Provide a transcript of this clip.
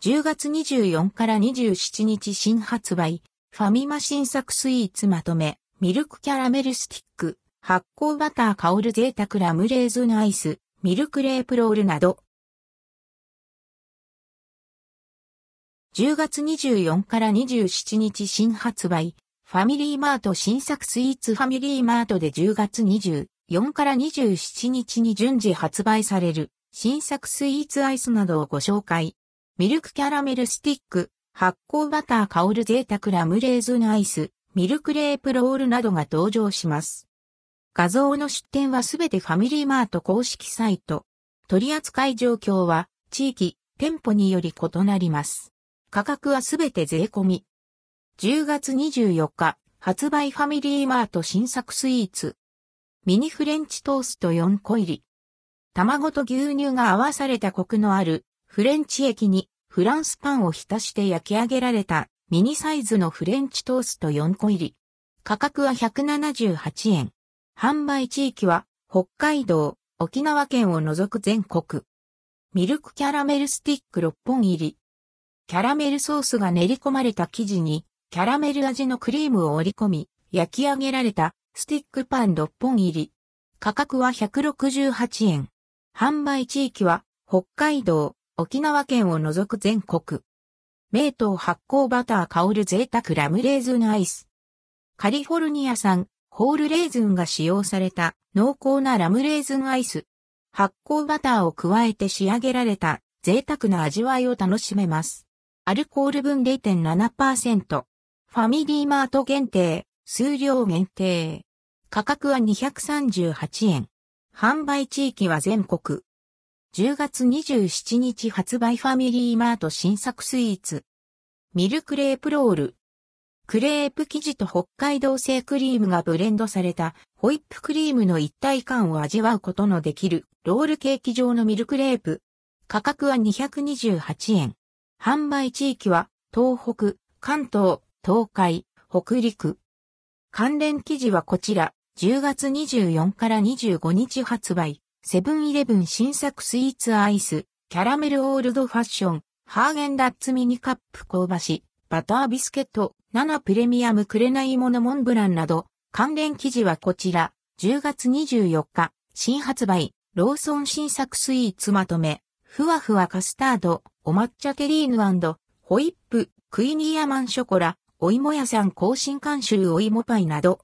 10月24から27日新発売、ファミマ新作スイーツまとめ、ミルクキャラメルスティック、発酵バター香る贅沢ラムレーズンアイス、ミルクレープロールなど。10月24から27日新発売、ファミリーマート新作スイーツファミリーマートで10月24から27日に順次発売される新作スイーツアイスなどをご紹介。ミルクキャラメルスティック、発酵バター香る贅沢ラムレーズンアイス、ミルクレープロールなどが登場します。画像の出典はすべてファミリーマート公式サイト。取扱状況は地域、店舗により異なります。価格はすべて税込み。10月24日、発売ファミリーマート新作スイーツ。ミニフレンチトースト4個入り。卵と牛乳が合わされたコクのあるフレンチ液にフランスパンを浸して焼き上げられたミニサイズのフレンチトースト4個入り。価格は178円。販売地域は北海道、沖縄県を除く全国。ミルクキャラメルスティック6本入り。キャラメルソースが練り込まれた生地にキャラメル味のクリームを折り込み、焼き上げられたスティックパン6本入り。価格は168円。販売地域は北海道、沖縄県を除く全国。名糖発酵バター香る贅沢ラムレーズンアイス。カリフォルニア産ホールレーズンが使用された濃厚なラムレーズンアイス。発酵バターを加えて仕上げられた贅沢な味わいを楽しめます。アルコール分0.7%。ファミリーマート限定、数量限定。価格は238円。販売地域は全国。10月27日発売ファミリーマート新作スイーツ。ミルクレープロール。クレープ生地と北海道製クリームがブレンドされたホイップクリームの一体感を味わうことのできるロールケーキ状のミルクレープ。価格は228円。販売地域は東北、関東、東海、北陸。関連記事はこちら、10月24から25日発売。セブンイレブン新作スイーツアイス、キャラメルオールドファッション、ハーゲンダッツミニカップ香ばし、バタービスケット、7プレミアムくれないものモンブランなど、関連記事はこちら、10月24日、新発売、ローソン新作スイーツまとめ、ふわふわカスタード、お抹茶テリーヌホイップ、クイニーアマンショコラ、お芋屋さん更新監修お芋パイなど、